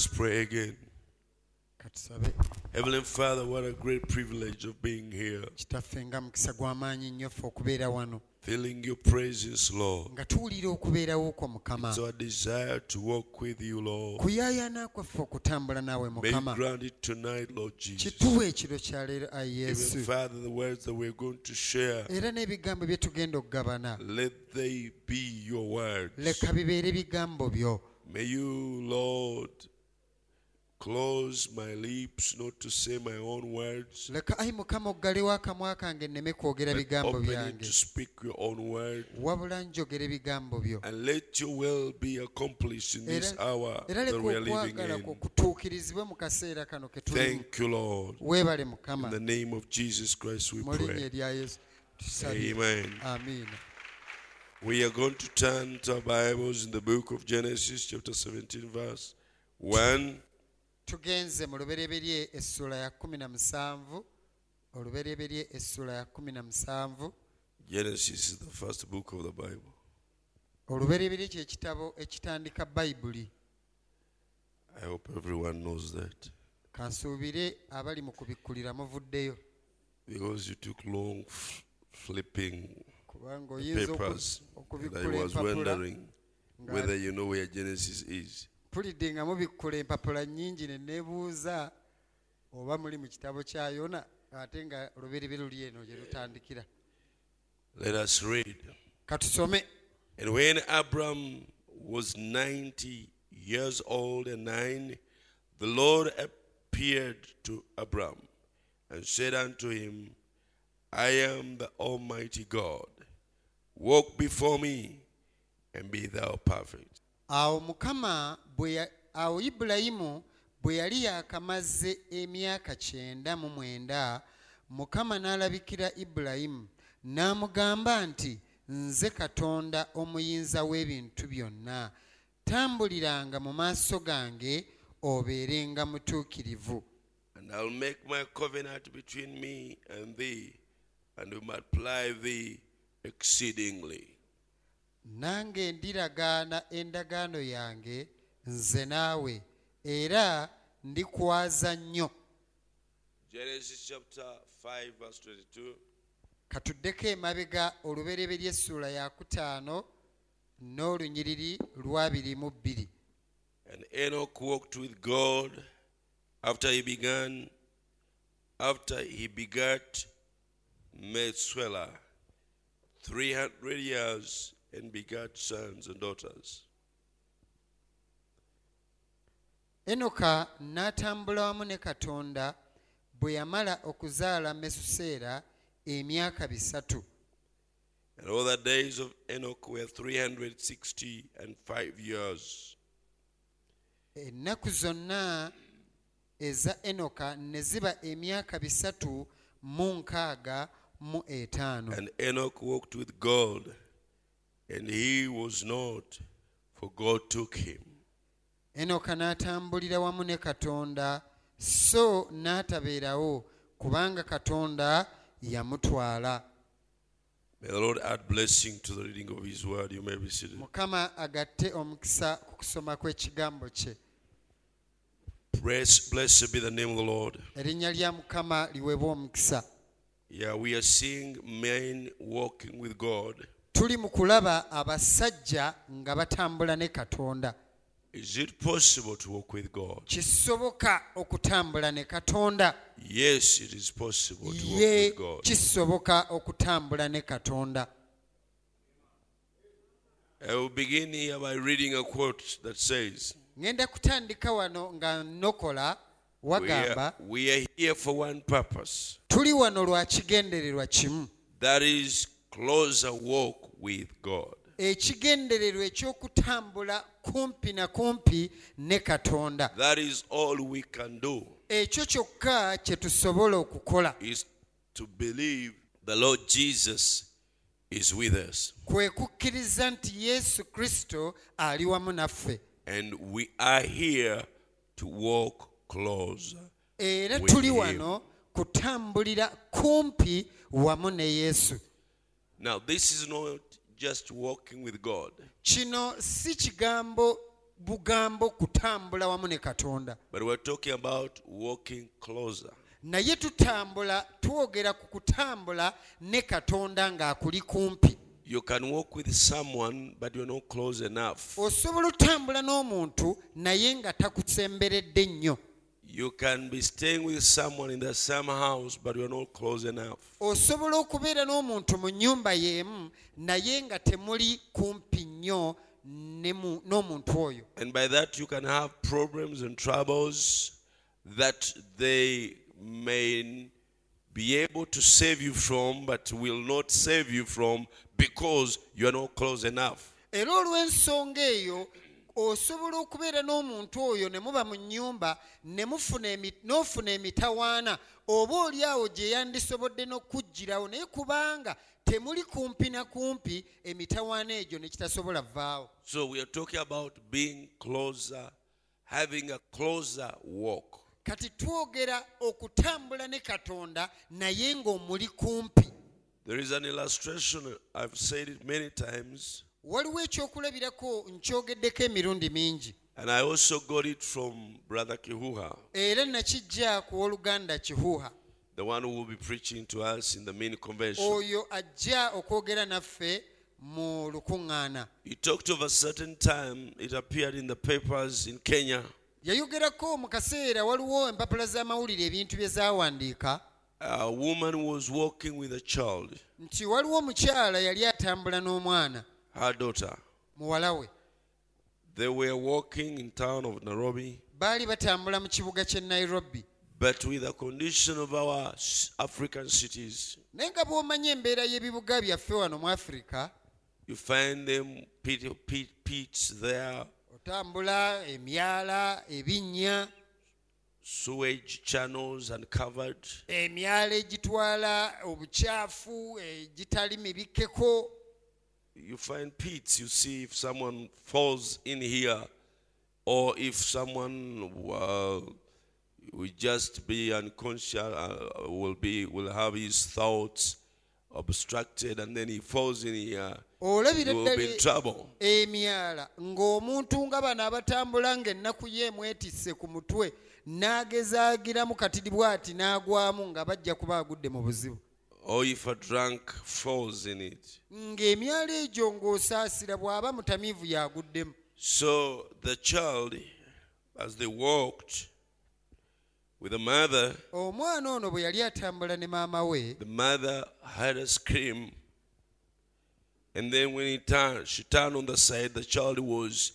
us pray again. Heavenly Father, what a great privilege of being here, kitaffe nga mukisa gw'amaanyi nnyo ffe okubeera wano feeling your presence, Lord. nga tuwulira okubeerawo kwo mukama It's our desire to walk with you, Lord. kuyaayaana kwaffe okutambula naawe May you grant it tonight, Lord Jesus. kituwa ekiro kya ayi ah, Even yesu Father, the words that we're going to share, era n'ebigambo bye tugenda okugabana let they be your words. leka bibeere ebigambo byo May you, Lord, close my lips not to say my own words, leka ayi mukama oggalewo akamwa kange nneme kwogera but bigambo open it byange to speak your own word. wabula njogera ebigambo byo And let your will be accomplished in this hour era that leka we are living kwo in. kutuukirizibwe mu kaseera kano ke tulimu Thank you, Lord. weebale In mukama the name of Jesus Christ we mu linnya pray. erya yesu tusabye Amen. amiina We are going to turn to our Bibles in the book of Genesis, chapter 17, verse 1. Tugenze mu lubereberye essula ya kumi na musanvu olubereberye essula ya kumi na musanvu Genesis is the first book of the Bible. olubereberye kyekitabo ekitandika bayibuli I hope everyone knows that. kansuubire abali mu kubikkulira muvuddeyo Because you took long flipping kubanga oyinza oku- papers. And I okubikkula was empapula wondering whether you know where Genesis is. Mpulidde nga mubikkula empapula nnyingi ne neebuuza oba muli mu kitabo kya yona ate nga luli eno gye lutandikira Let us read. katusome And when Abram was 90 years old and nine, the Lord appeared to Abram and said unto him, I am the Almighty God. Walk before me and be thou perfect. Awo mukama awo ibulayimu bwe yali yakamaze emyaka kyenda mu mwenda mukama n'alabikira ibulayimu n'amugamba nti nze katonda omuyinza w'ebintu byonna tambuliranga mu maaso gange obeerenga mutuukirivu And I'll make my covenant between me and thee, and will multiply thee exceedingly. Nange ndiragaana endagaano yange nze naawe era ndikwaza nnyo Genesis chapter 5, verse 22. katuddeko emabega olubereberye essuula ya kutaano n'olunyiriri lwabiri mu bbiri And Enoch walked with God after he began, after he begat Methuselah, three hundred years, and begat sons and daughters. enoka n'atambula wamu ne katonda bwe yamala okuzaala mesuseera emyaka bisatu And all the days of Enoch were three hundred sixty and five years. ennaku zonna eza enoka ne ziba emyaka bisatu mu nkaaga mu etaano And Enoch walked with God, and he was not, for God took him. enoka n'atambulira wamu ne katonda so n'atabeerawo kubanga katonda yamutwala May the Lord add blessing to the reading of his word. You may be seated. mukama agatte omukisa ku kusoma kw'ekigambo kye Praise, blessed be the name of the Lord. erinnya lya mukama liweebwe omukisa Yeah, we are seeing men walking with God. Tuli mu kulaba abasajja nga batambula ne katonda Is it possible to walk with God? kisoboka okutambula ne katonda Yes, it is possible to walk ye with God. kisoboka okutambula ne katonda I will begin here by reading a quote that says, ŋŋenda kutandika wano nga nnokola we are, wagamba we are here for one purpose. tuli wano lwa kigendererwa kimu That is closer walk with God. ekigendererwa eky'okutambula kumpi na kumpi ne katonda That is all we can do ekyo kyokka kye tusobola okukola is to believe the Lord Jesus is with us. kwe kukkiriza nti yesu kristo ali wamu naffe And we are here to walk closer. era With tuli him. wano kutambulira kumpi wamu ne yesu Now, this is not just walking with God. kino si kigambo bugambo kutambula wamu ne katonda But we're talking about walking closer. naye tutambula twogera ku kutambula ne katonda ng'akuli kumpi You can walk with someone, but you're not close enough. osobola otambula n'omuntu naye nga takusemberedde nnyo You can be staying with someone in the same house, but you're not close enough. osobola okubeera n'omuntu mu nnyumba y'emu naye nga temuli kumpi nnyo n'omuntu oyo And by that, you can have problems and troubles that they may be able to save you from, but will not save you from because you are not close enough. era olw'ensonga eyo osobola okubeera n'omuntu oyo ne muba mu nnyumba n'ofuna emitawaana oba oli awo gye yandisobodde n'okuggyirawo naye kubanga temuli kumpi na kumpi emitawaana egyo ne kitasobola vaawo So we are talking about being closer, having a closer walk. kati twogera okutambula ne katonda naye ng'omuli kumpi There is an illustration, I've said it many times, waliwo ekyokulabirako nkyogeddeko emirundi mingi. And I also got it from Brother Kihuha, era nakijja ku woluganda kihuha. The one who will be preaching to us in the main convention. oyo ajja okwogera naffe mu lukuŋŋaana. He talked of a certain time, it appeared in the papers in Kenya. yayogerako mu kaseera waliwo empapula z'amawulire ebintu bye zaawandiika. A woman was walking with a child, nti waliwo omukyala yali atambula n'omwana her daughter. muwala we They were walking in town of Nairobi, baali batambula mu kibuga ky'e nairobi but with the condition of our African cities, naye nga bw'omanya embeera y'ebibuga byaffe wano mu afirika you find them pit, pit, pits there, otambula emyala ebinnya sewage channels uncovered. emyala egitwala obukyafu egitali mibikkeko You find pits, you see if someone falls in here, or if someone uh, will just be unconscious, uh, will be will have his thoughts obstructed, and then he falls in here, olabira he will be ddala in trouble. emyala ng'omuntu nga bano abatambula ng'ennaku ye emwetisse ku mutwe n'agezaagiramu katiri bw'ati n'agwamu nga bajja kuba agudde mu buzibu Or if a drunk falls in it. ng'emyala egyo ng'osaasira bw'aba mutamiivu y'aguddemu So the child, as they walked with the mother, omwana ono bwe yali atambula ne maama we the mother had a scream. And then when he turned, she turned on the side, the child was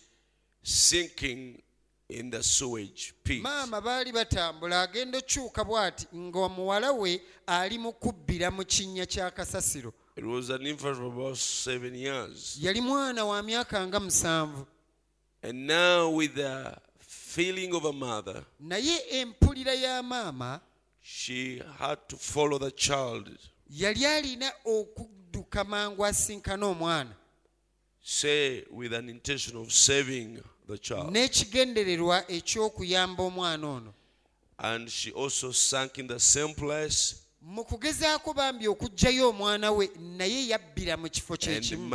sinking in the sewage pit. maama baali batambula agenda okyuka bw'ati nga muwala we ali mu kubbira mu kinnya kya kasasiro It was an infant of about seven years. yali mwana wa myaka nga musanvu And now, with the feeling of a mother, naye empulira ya maama she had to follow the child, yali alina okudduka mangu asinkana omwana say, with an intention of saving the child. n'ekigendererwa eky'okuyamba omwana ono And she also sank in the same place. mu kugezaako bambi okuggyayo omwana we naye yabbira mu kifo kyekimu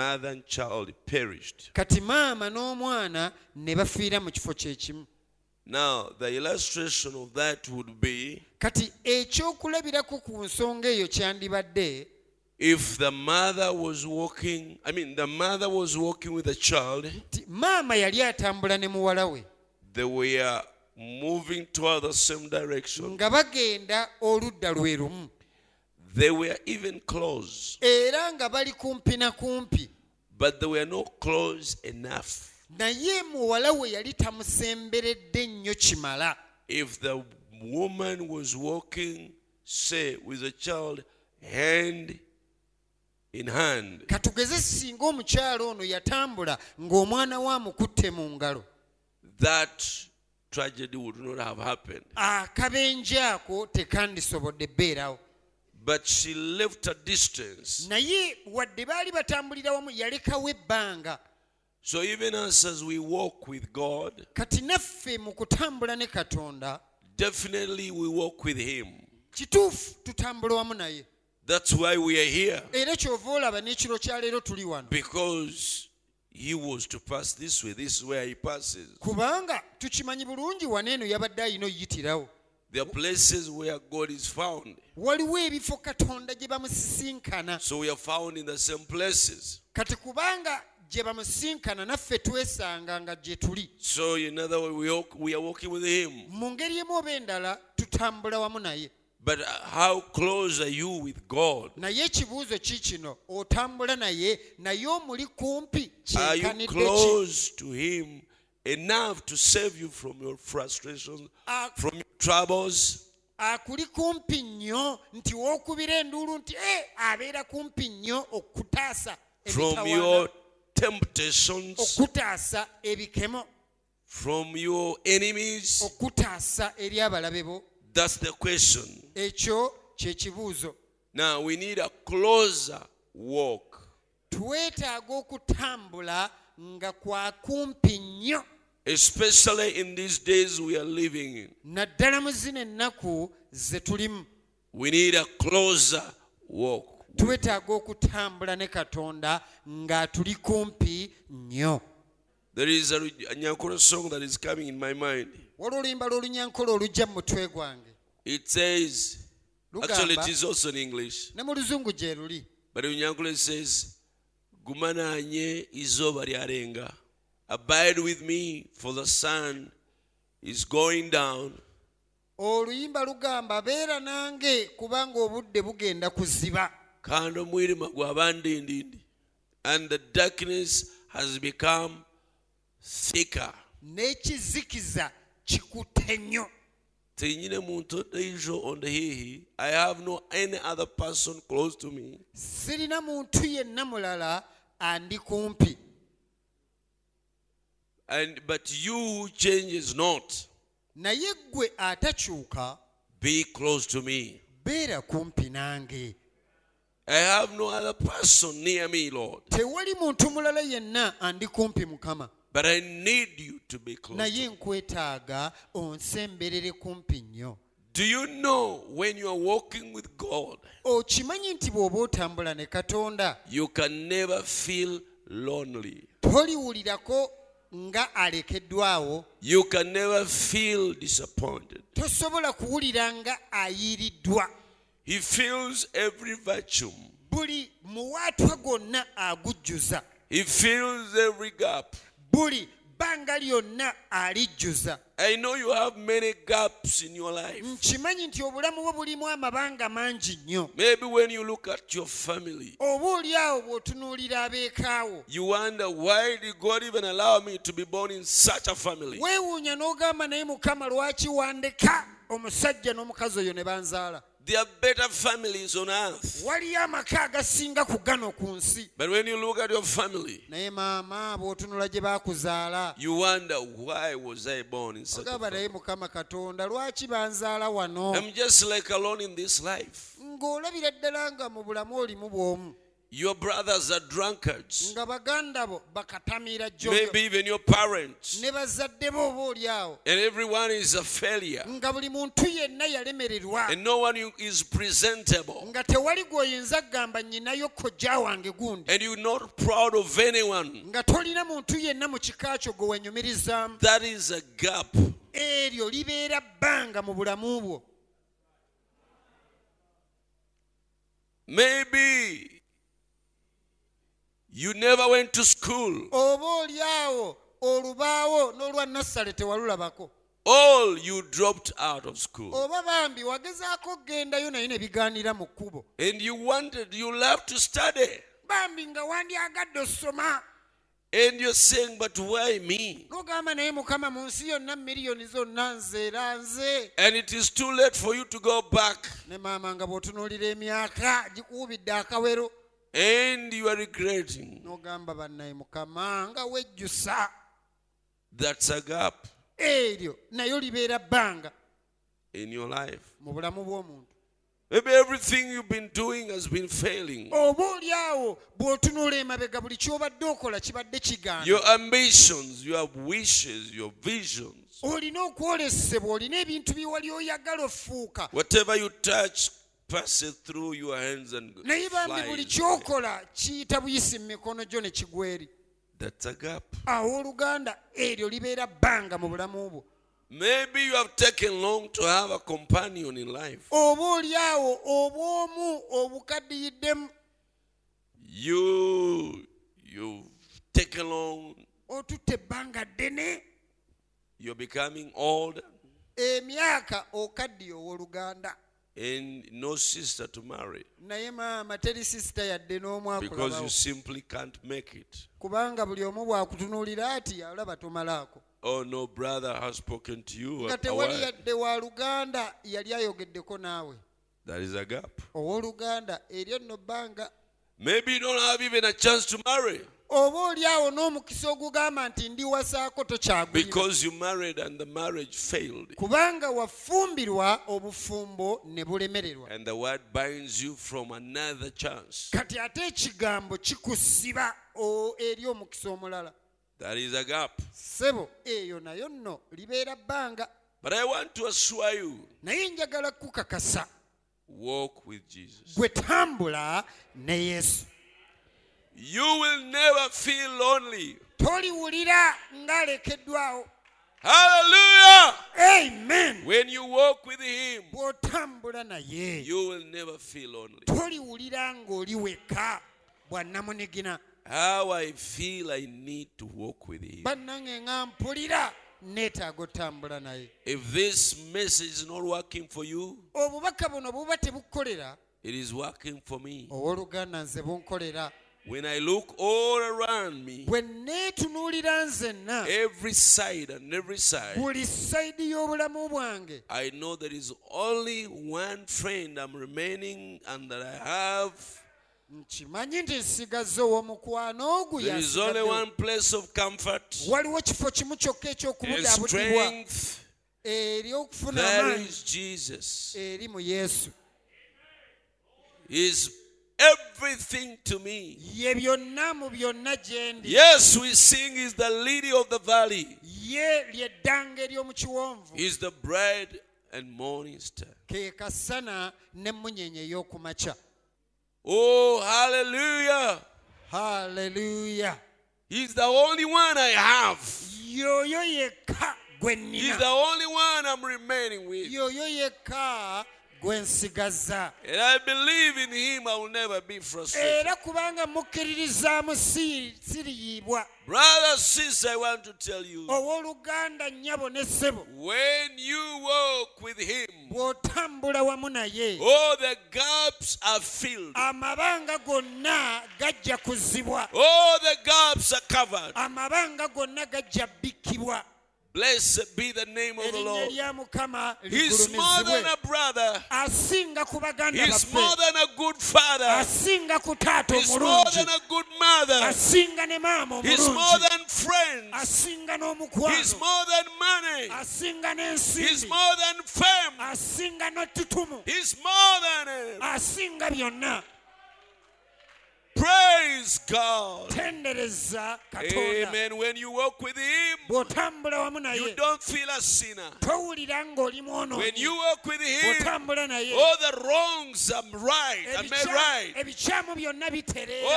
kati maama n'omwana ne bafiira mu kifo kyekimu Now, the illustration of that would be kati ekyokulabirako ku nsonga eyo kyandibadde if the mother was walking, I mean, the mother was walking with the child, nti maama yali atambula ne muwala we. they were moving toward the same direction. nga bagenda oludda lwe lumu. They were even close, era nga bali kumpi na kumpi. But they were not close enough. naye muwala we yali tamusemberedde nnyo kimala. If the woman was walking, say, with the child hand, katugeze singa omukyala ono yatambula ng'omwana we amukutte mu ngalo that tragedy would not have happened. akabenje ako tekandisobodde bbeerawo But she left a distance. naye wadde baali batambulira wamu yalekawo ebbanga So even us as we walk with God, kati naffe mu kutambula ne katonda definitely we walk with Him. kituufu tutambula wamu naye That's why we are here. era kyova olaba n'ekiro kya leero tuli wano Because he was to pass this way. This is where he passes. kubanga tukimanyi bulungi waneeno yabadde alina oyitirawo There are places where God is found. waliwo ebifo katonda gye bamusisinkana So we are found in the same places. kati kubanga gye naffe twesanga nga gye tuli So in other words, we, walk, we are walking with him. mu ngeri emu oba endala tutambula wamu naye But uh, how close are you with God? naye ekibuuzo ki otambula naye naye omuli kumpi Are you close to him enough to save you from your frustrations, from your troubles? akuli kumpi nnyo nti wookubira enduulu nti e abeera kumpi nnyo okutaasa from your temptations, okutaasa ebikemo from your enemies? okutaasa eri abalabe bo That's the question. ekyo kye kibuuzo Now we need a closer walk, twetaaga okutambula nga kwa kumpi nnyo especially in these days we are living in. naddala mu zino ennaku ze tulimu We need a closer walk. twetaaga okutambula ne katonda nga tuli kumpi nnyo There is a, a song that is coming in my mind. Waliwo oluyimba lw'olunyankole olujja mu mutwe gwange. It says, actually, it is also in English, ne mu luzungu gye luli. But it says, Gumananye izoba lyarenga. Abide with me, for the sun is going down. oluyimba lugamba beera nange kubanga obudde bugenda kuziba. Kandi omwirima gwabandindindi and the darkness has become thicker. N'ekizikiza kikutte nnyo tenyine muntu odaijo ondehihi i have no any other person close to me. Sirina muntu yenna mulala andi kumpi. And but you changes not. Naye ggwe atakyuka be close to me. beera kumpi nange. I have no other person near me lord. Tewali muntu mulala yenna andi kumpi mukama but i need you to be close naye nkwetaaga onsemberere kumpi nnyo. Do you know when you are walking with god okimanyi nti bw'oba otambula ne katonda you can never feel lonely? toliwulirako nga alekeddwawo you can never feel disappointed. Tosobola kuwulira nga ayiiriddwa He fills every virtue. buli muwaatwa gonna agujjuza. He fills every gap. Buli bbanga lyonna alijjuza I know you have many gaps in your life. Mm, nkimanyi nti obulamu bwo bulimu amabanga mangi nnyo Maybe when you look at your family, oba oli awo bw'otunuulira abeekaawo you wonder why did God even allow me to be born in such a family? weewuunya n'ogamba naye mukama lwaki wandeka omusajja n'omukazi oyo ne banzaala There are better families on earth. waliyo amaka agasinga ku gano But when you look at your family, naye maama bw'otunula gye baakuzaala you wonder why was I born in such a family? mukama katonda lwaki banzaala wano I'm just like alone in this life. Ng'olabira ddala nga mu bulamu olimu bw'omu Your brothers are drunkards. nga baganda bo bakatamira jjoyo Maybe even your parents. ne bazadde bo oba oli awo And everyone is a failure. nga buli muntu yenna yalemererwa And no one is presentable. nga tewali gw'oyinza kugamba nnyinayo kojja wange gundi And you're not proud of anyone. nga tolina muntu yenna mu kika kyo gwe wenyumirizaamu That is a gap. eryo libeera bbanga mu bulamu bwo Maybe you never went to school. oba oli olubaawo n'olwa nassale tewalulabako All you dropped out of school. oba bambi wagezaako okgendayo naye ne bigaanira mu kkubo And you wanted, you love to study. bambi nga wandyagadde osoma And you're saying, but why me? n'ogamba naye mukama mu nsi yonna miliyoni zonna nze era nze And it is too late for you to go back. Ne maama nga bw'otunuulira emyaka gikuubidde akawero And you are regretting. n'ogamba bannaye mukama nga wejjusa That's a gap eryo nayo libeera bbanga in your life. mu bulamu bw'omuntu Maybe everything you've been doing has been failing. oba oli awo bw'otunula emabega buli ky'obadde okola kibadde kigaana Your ambitions, your wishes, your visions, olina okwolesebwa olina ebintu bye wali oyagala ofuuka whatever you touch naye bambi buli kyokola kiyita buyisi mu mikono gyo ne kigwa eri That's a gap. awooluganda eryo libeera bbanga mu bulamu bwo Maybe you have taken long to have a companion in life. awo You you've taken long. You're becoming old and no sister to marry naye maama teri sisita yadde n'omu because you simply can't make it. kubanga buli omu bw'akutunuulira ati alaba tomalaako Oh no, brother has spoken to you. nga tewali yadde wa luganda yali ayogeddeko naawe That is a gap. owooluganda eryo nno bbanga Maybe you don't have even a chance to marry oba oli awo n'omukisa ogugamba nti ndiwasaako tokyagulirkubanga wafumbirwa obufumbo ne bulemererwa. Kati ate ekigambo kikusiba eri omukisa omulala. Sebo eyo nayo nno libeera bbanga. Naye njagala kukakasa. gwe tambula ne yesu. You will never feel lonely. toliwulira ng'alekeddwawo Hallelujah! amen When you walk with Him, you will never feel lonely. toliwulira ng'oli wekka bwannamunigina How I feel I need to walk with Him. bannange nga mpulira neetaaga otambula naye If this message is not working for you, obubaka buno buba tebukukolera it is working for me. owooluganda nze bunkolera When I look all around me, bwe neetunuulira nzenna every side and every side, buli sayidi y'obulamu bwange I know there is only one friend I'm remaining and that I have. nkimanyi nti nsigaze ow'omukwano ogu There is only one place of comfort waliwo kifo kimu kyokka and ekyokubudaabudibwa strength. eri okufuna amaanyi is Jesus. eri mu yesu everything to me. ye byonna mu byonna gye ndi Yes, we sing is the lily of the valley. ye lyeddanga ery'omu kiwonvu He's the bright and morning star. ke kasana n'emmunyenye ey'okumakya Oh, hallelujah. haleluya He's the only one I have. He's the only one I'm remaining with. Yoyo yekka gwe And I believe in him, I will never be frustrated. era kubanga mukkiririzaamu si- siriyibwa Brother, sister, I want to tell you owooluganda nnyabo ne ssebo when you walk with him, bw'otambula wamu naye all the gaps are filled, amabanga gonna gajja kuzibwa. All the gaps are covered. amabanga gonna gajja bikkibwa Blessed be the name of the Lord. He's more than a brother, asinga ku baganda he's more than a good father, asinga ku taata he's more than a good mother, asinga ne maama he's more than friends, he's more than money, he's more than fame, he's more than it. Praise God. Amen. When you walk with him, you don't feel a sinner. When you walk with him, all the wrongs are right, are made right. All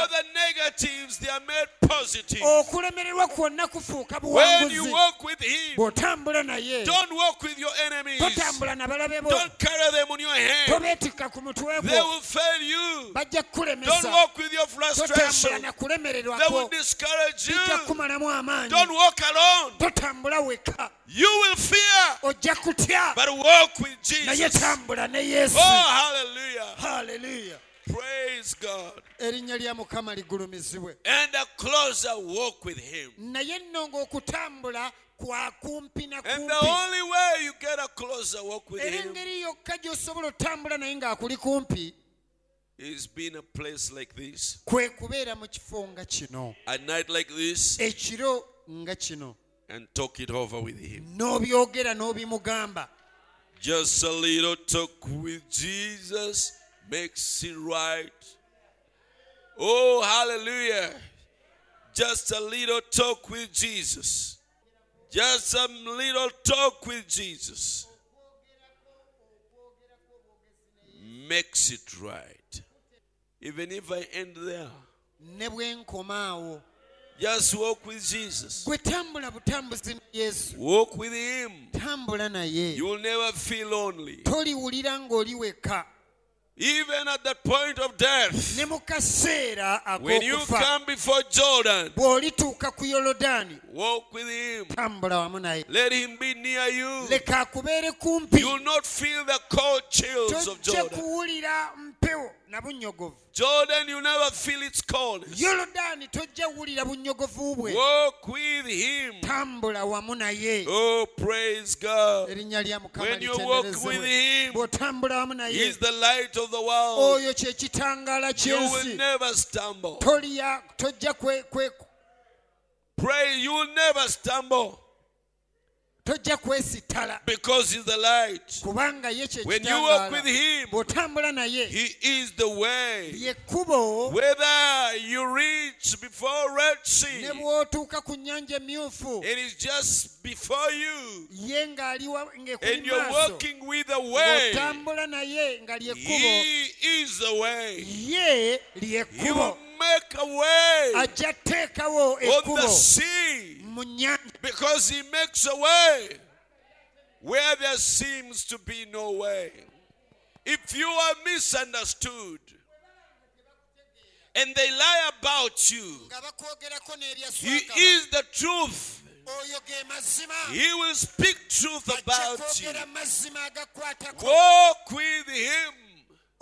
the negatives, they are made positive. okulemererwa kwonna kufuuka When you walk with him, don't walk with your enemies. totambula na balabe bo Don't carry them on your hand. tobeetikka ku mutwe They will fail you. Don't walk with your frustration. They will discourage you. Don't walk alone. You will fear, but walk with Jesus. tambula ne yesu Oh, hallelujah. haleluya Praise God. erinnya lya mukama ligulumizibwe And a closer walk with Him. naye nno ng'okutambula kwa kumpi na And the only way you get a closer walk with Him yokka gy'osobola otambula naye ng'akuli kumpi is being a place like this, kwe kubeera mu kifo nga kino a night like this, ekiro nga kino and talk it over with Him. n'obyogera n'obimugamba Just a little talk with Jesus makes it right. Oh, hallelujah. Just a little talk with Jesus. Just a little talk with Jesus makes it right. Even if I end there, ne bwe nkomaawo Just walk with Jesus. gwe tambula butambuzi ne yesu Walk with Him. tambula naye You will never feel lonely. toliwulira ng'oli wekka Even at that point of death, ne mu kaseera when you ak'okufa come before Jordan, bw'olituuka ku yolodaani walk with Him. tambula wamu naye Let Him be near you. leka akubeere kumpi You will not feel the cold chills of tojja Jordan. kuwulira mpewo na bunnyogovu Jordan, you never feel its coldness. yolodaani tojja wulira bunnyogovu bwe Walk with Him. tambula wamu naye Oh, praise God. erinnya lya mukama When you walk with Him, bw'otambula wamu naye the light of the world. oyo kye kitangaala You will ky'ensi never stumble. tolya tojja kwe- kwe- Pray, you will never stumble tojja kwesittala because He's the light. kubanga ye kye When you walk with Him, bw'otambula naye He is the way. ye kkubo Whether you reach before Red Sea, ne bw'otuuka ku nnyanja emyufu it is just before you, ye and you're walking with the way. naye nga lyekkubo He is the way. ye He lyekkubo will make a way ajja teekawo the ekkubo sea mu nnyanja because He makes a way where there seems to be no way. If you are misunderstood and they lie about you, He is the truth. oyo ge mazima He will speak truth about you. kwogera mazima agakwatako Walk with Him.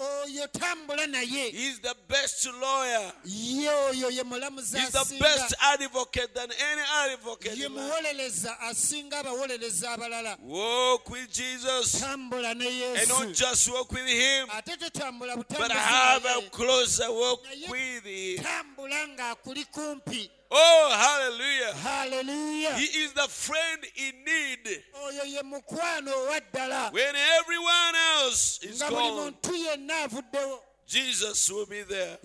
Oyo tambula naye He's the best lawyer. ye oyo ye mulamuzi He's the asinga best advocate than any advocate. ye in life. muwoleleza asinga abawolereza abalala Walk with Jesus tambula ne and not yesu just walk with Him, ate totambula but have a butambuzi closer walk with Him. tambula ng'akuli kumpi Oh, hallelujah. Hallelujah. He is the friend in need oyo ye mukwano owa ddala when everyone else is gone. muntu yenna avuddewo Jesus will be there.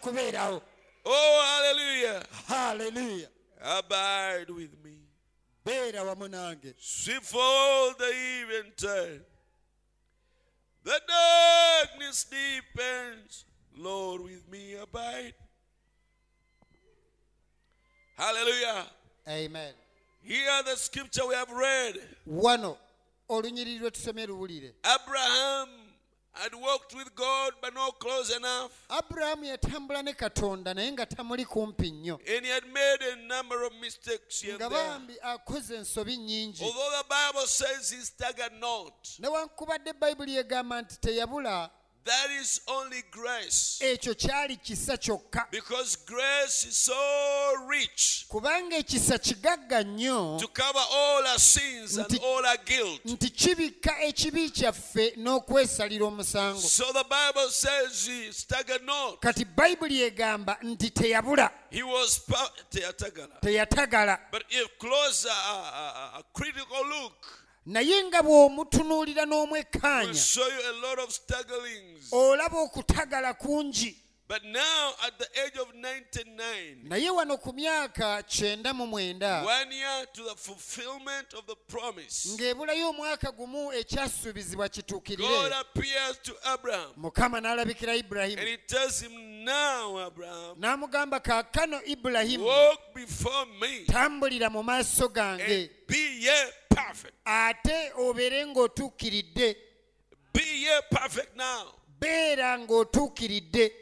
kubeerawo Oh, hallelujah. Hallelujah. Abide with me. nange Swiftfold the eventide. The darkness deepens. Lord, with me abide. Hallelujah. amen Hear the scripture we have read. wano olunyiriri lwe tusomye luwulire Abraham had walked with God, but not close enough. Abraham yatambula ne katonda naye nga tamuli kumpi nnyo And he had made a number of mistakes here and there. akoze ensobi nnyingi Although the Bible says he staggered not, newankubadde bayibuli egamba nti teyabula that is only grace. ekyo kyali kisa kyokka Because grace is so rich kubanga ekisa kigagga nnyo to cover all our sins and Nti- all our guilt. nti kibikka ekibi kyaffe n'okwesalira omusango So the Bible says he staggered not. kati bayibuli egamba nti teyabula He was pa- teatagala. teyatagala But if close a, a, a critical look, naye nga bw'omutunuulira n'omwekkaanya olaba okutagala kungi. But now at the age of 99, naye wano ku myaka kyenda mu mwenda ng'ebulayo omwaka gumu ekyasuubizibwa kituukirire mukama n'alabikira ibulahimu n'amugamba kaakano ibulahimu tambulira mu maaso gange. ate obeere ng'otuukiridde. Beera ng'otuukiridde.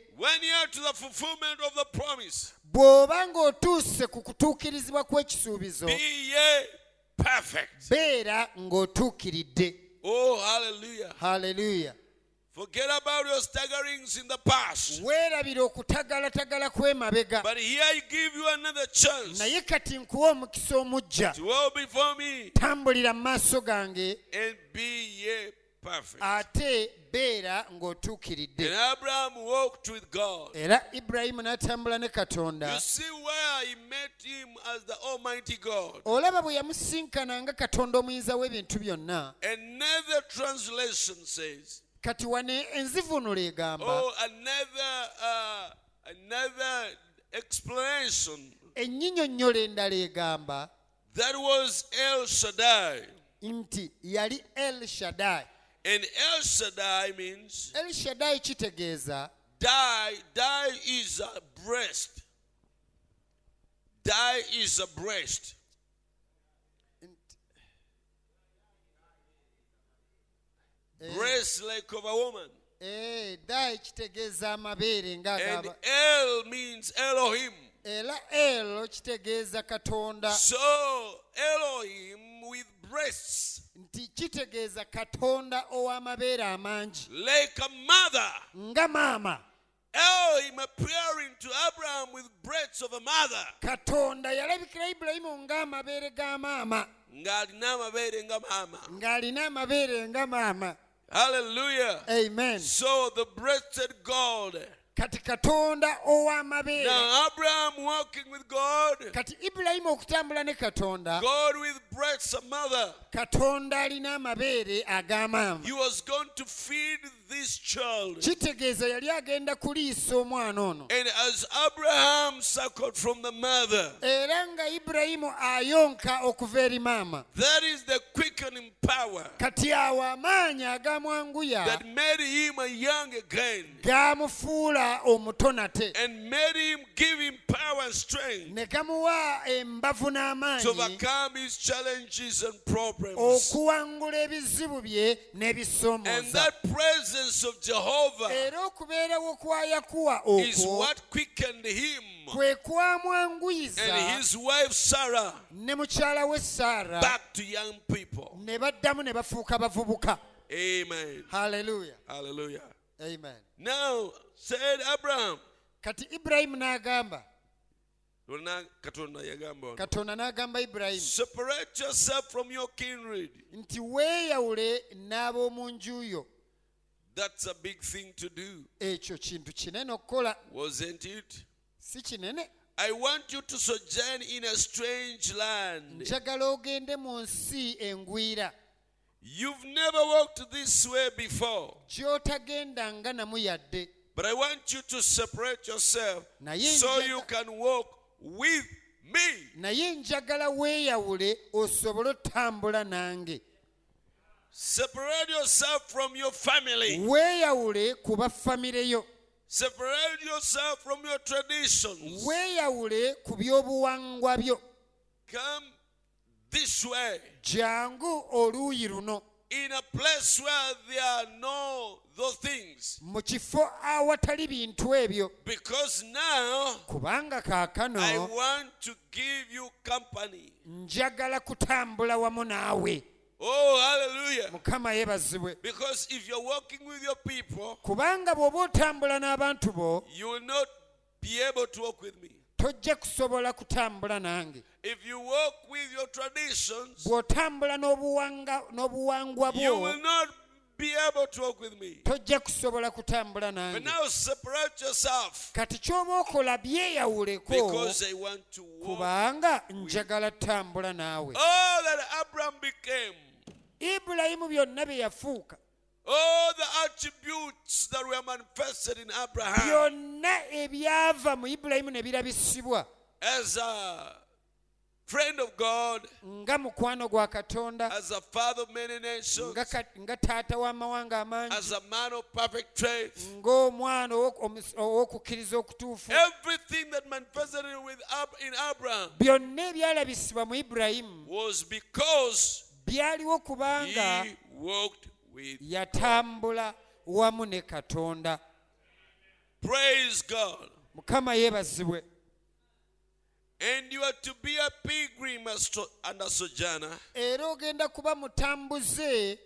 bw'oba ng'otuuse ku kutuukirizibwa kw'ekisuubizo beera ng'otuukiridde. Haleluya Forget about your staggerings in the past. weerabira okutagalatagala kw'emabega. Naye kati nkuwa omukisa omujja. Tambulira mu maaso gange. ate beera ng'otuukiridde. Era ibulayimu n'atambula ne katonda. Olaba bwe yamusinkana nga katonda omuyinza w'ebintu byonna. Kati wano enzivunulo egamba. Ennyinyonnyola endala egamba. Nti yali el shaddai. And El Shaddai means el shaddai kitegeeza die. Die is a breast. Die is a breast. Breast like of a woman. Eh, ddayi kitegeeza amabeere And ng'agaba El means Elohim. era ero kitegeeza katonda So Elohim with breasts, nti kitegeeza katonda ow'amabeere amangi like a mother. nga maama oh, Elohim appearing to Abraham with breasts of a mother. katonda yalabikira ibulayimu ng'amabeere ga maama Ng'alina amabeere nga maama. ng'alina amabeere nga maama Hallelujah. amen So the breasted God. Kati katonda ow'amabeere Now Abraham walking with God. kati ibulayimu okutambula ne katonda God with breasts a mother. katonda alina amabeere ag'amaama He was going to feed this child. kitegeeza yali agenda kuliisa omwana ono And as Abraham suckled from the mother, era nga ibulayimu ayonka okuva eri maama that is the quickening power kati awo amaanyi agamwanguya that made him a young again gamufuula omuto nate and made him give him power and strength ne gamuwa embavu to n'amaanyi overcome his challenges and problems. okuwangula ebizibu bye And n'ebisoomooza that presence of Jehovah era okubeerawo kwa yakuwa is what quickened him and his wife Sarah ne mukyala we saara back to young people. ne baddamu ne bafuuka bavubuka Amen. Hallelujah. Hallelujah. amen Now said Abraham, kati ibulayimu n'agamba Katonda yagamba ono, katonda n'agamba ibulayimu separate yourself from your kindred. nti weeyawule n'ab'omu nju yo That's a big thing to do, ekyo kintu kinene okukola. Wasn't it? si kinene. I want you to sojourn in a strange land. njagala ogende mu nsi engwira. You've never walked this way before, gy'otagendanga namu yadde but I want you to separate yourself Naye so you can walk with me. naye njagala weeyawule osobole otambula nange Separate yourself from your family. weeyawule ku bafamire yo Separate yourself from your traditions. weeyawule ku by'obuwangwa byo Come this way jangu oluuyi luno in a place where there are no those things. mu kifo awatali bintu ebyo Because now kubanga I kaakano want to give you company. njagala kutambula wamu naawe Oh, hallelujah. mukama yeebazibwe. Because if you're walking with your people, kubanga bw'oba otambula n'abantu bo you will not be able to walk with me. tojja kusobola kutambula nange. Bw'otambula n'obuwangwa bwo tojja kusobola kutambula nange. Kati ky'oba okola byeyawuleko kubanga njagala tambula naawe ibulayimu byonna bye yafuuka. All the attributes that were manifested in Abraham byonna ebyava mu ibulayimu ne birabisibwa. as a friend of God, nga mukwano gwa katonda as a father of many nations, nga ka- nga taata w'amawanga amangi as a man of perfect faith. ng'omwana ow'oku- omus- ow'okukkiriza okutuufu. Everything that manifested with Ab- in Abraham byonna ebyalabisibwa mu ibulayimu was because byaliwo kubanga he walked with. yatambula wamu ne katonda Praise God. mukama yeebazibwe And you are to be a pilgrim and a sojourner. era ogenda kuba mutambuze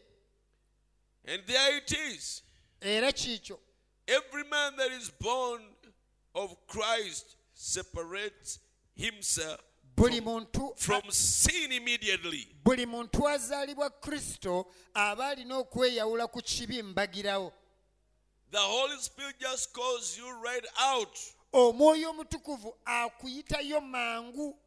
And there it is. era kiikyo Every man that is born of Christ separates himself buli muntu from sin immediately. buli muntu azaalibwa kristo aba alina okweyawula ku kibi mbagirawo The Holy Spirit just calls you right out omwoyo omutukuvu akuyitayo mangu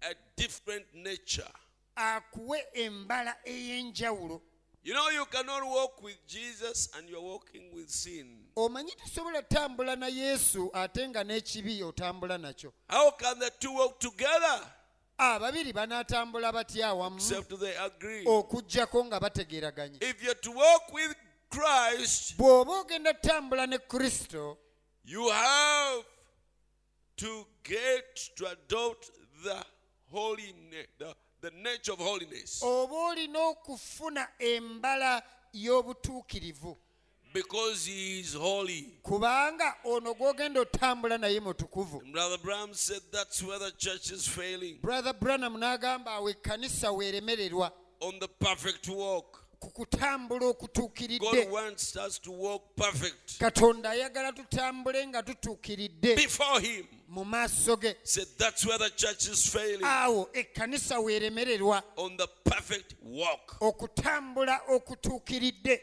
a different nature. akuwe embala ey'enjawulo You know, you cannot walk with Jesus and you're walking with sin. Omanyi tosobola tambula na yesu ate nga n'ekibi otambula nakyo? How can the two walk together? Ababiri banaatambula batya awamu? Okugjako nga bategeeraganye If you're to walk with Christ, bw'oba ogenda tutambula ne kristo you have to get to adopt the holiness, the, the nature of holiness. oba olina okufuna embala y'obutuukirivu Because he is holy. kubanga ono gw'ogenda otambula naye mutukuvu And Brother Branham said that's where the church is failing. brother branham n'agamba awo ekkanisa weeremererwa On the perfect walk. ku kutambula God okutuukiridde wants us to walk perfect katonda ayagala tutambule nga tutuukiridde before him. mu maaso ge Said that's where the church is failing. awo ekkanisa weeremererwa On the perfect walk. okutambula okutuukiridde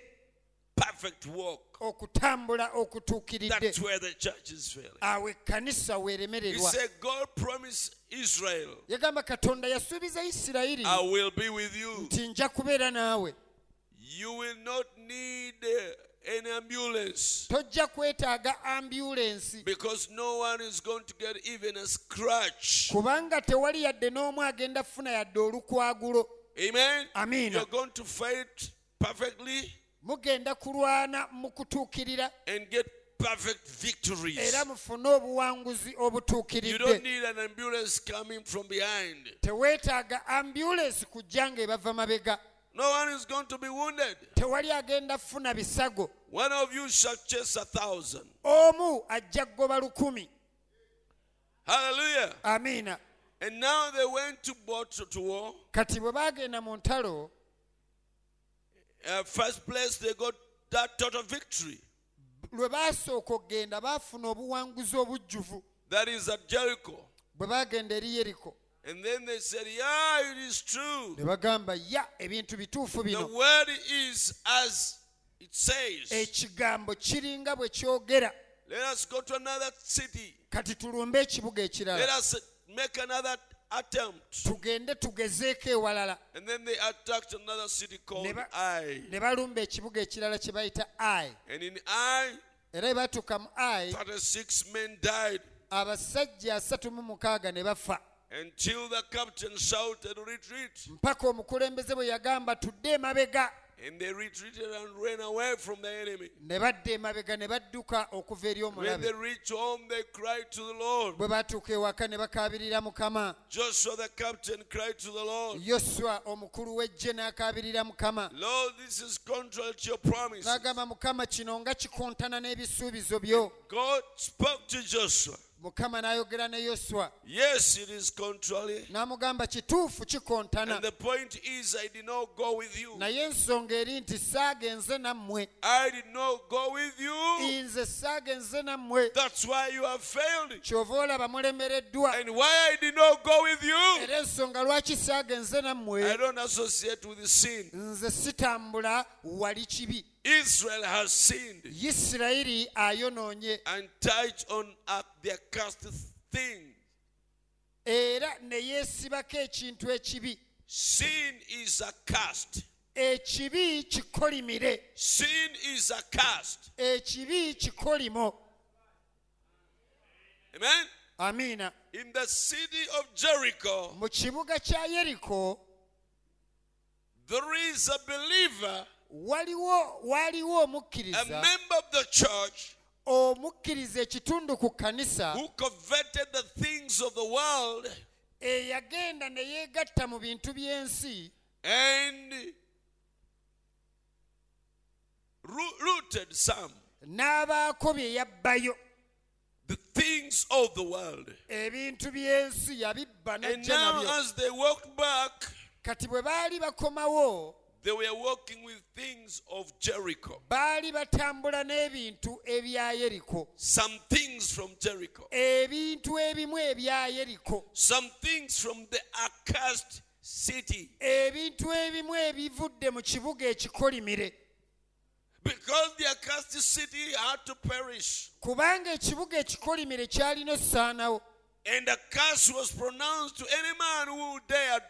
Perfect walk. okutambula okutuukiridde That's where the church is failing. awo ekkanisa weeremererwa said, God promised Israel, yagamba katonda yasuubiza isirayiri I will be with you. nti nja kubeera naawe You will not need uh, any ambulance tojja kwetaaga ambyulensi because no one is going to get even a scratch. kubanga tewali yadde n'omu agenda kufuna yadde olukwagulo Amen. Amiina. You're going to fight perfectly mugenda kulwana mu kutuukirira and get perfect victories. era mufune obuwanguzi obutuukiridde teweetaaga ambyulensi kujja nga ebava mabega No one is going to be wounded. tewali agenda kufuna bisago One of you shall chase a thousand. omu ajja kugoba lukumi Hallelujah. amiina And now they went to both to war. kati bwe baagenda mu ntalo Uh, first place, they got that total victory. lwe baasooka okgenda baafuna obuwanguzi obujjuvu That is at Jericho. bwe baagenda eri yeriko And then they said, Yeah, it is true. ne bagamba ya ebintu bituufu The bino word is as it says. ekigambo kiringa bwe kyogera Let us go to another city. kati tulumbe ekibuga Let ekirala us make another attempt. tugende tugezeeko ewalala And then they attacked another city called Ai. ne balumba ekibuga ekirala kye bayita ai And in Ai, era bwe batuuka mu ai 36 men died abasajja asatu mu mukaaga ne bafa until the captain shouted, Retreat. mpaka omukulembeze bwe yagamba tudde emabega And they retreated and ran away from the enemy. ne badda emabega ne badduka okuva eri When omulabe they reached home, they cried to the Lord. bwe batuuka ewaka ne bakaabirira mukama Joshua the captain cried to the Lord, yoswa omukulu w'eggye n'akaabirira mukama Lord, this is contrary to your promise. n'agamba mukama kino nga kikontana n'ebisuubizo byo God spoke to Joshua. Mukama n'ayogera ne yoswa Yes, it is contrary. n'amugamba kituufu kikontana And the point is, I did not go with you. naye ensonga eri nti saagenze nammwe I did not go with you. nze saagenze nammwe That's why you have failed. kyova olaba mulemereddwa And why I did not go with you, era ensonga lwaki saagenze I nammwe don't associate with the sin. nze sitambula wali kibi Israel has sinned isirayiri ayonoonye and touched on uh, their cast thing. era ne yeesibako ekintu ekibi Sin is a cast. ekibi kikolimire Sin is a cast. ekibi kikolimo Amen. amiina In the city of Jericho, mu kibuga kya yeriko there is a believer, waliwo waliwo omukkiriza omukkiriza ekitundu ku kkanisa eyagenda ne yeegatta mu bintu by'ensi n'abaako bye yabbayo the things of the world. And now, as they walked back, kati bwe baali bakomawo they were walking with things of Jericho. baali batambula n'ebintu ebya yeriko Some things from Jericho, ebintu ebimu ebya yeriko some things from the accursed city. ebintu ebimu ebivudde mu kibuga ekikolimire Because the accursed city had to perish. kubanga ekibuga ekikolimire kyalina okusaanawo And a curse was pronounced to any man who dared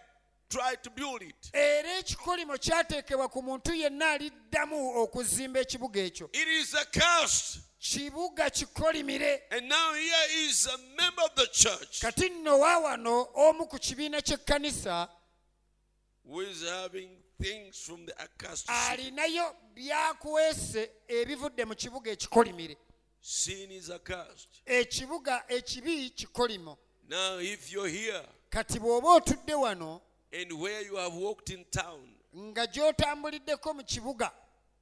try to build it. era ekikolimo kyateekebwa ku muntu yenna aliddamu okuzimba ekibuga ekyo It is a curse. kibuga kikolimire And now here is a member of the church kati nno waawano omu ku kibiina ky'ekkanisa who is having things from the accursed city. alinayo byakwese ebivudde mu kibuga ekikolimire Sin is accursed. ekibuga ekibi kikolimo Now, if you're here kati bw'oba otudde wano and where you have walked in town, nga gy'otambuliddeko mu kibuga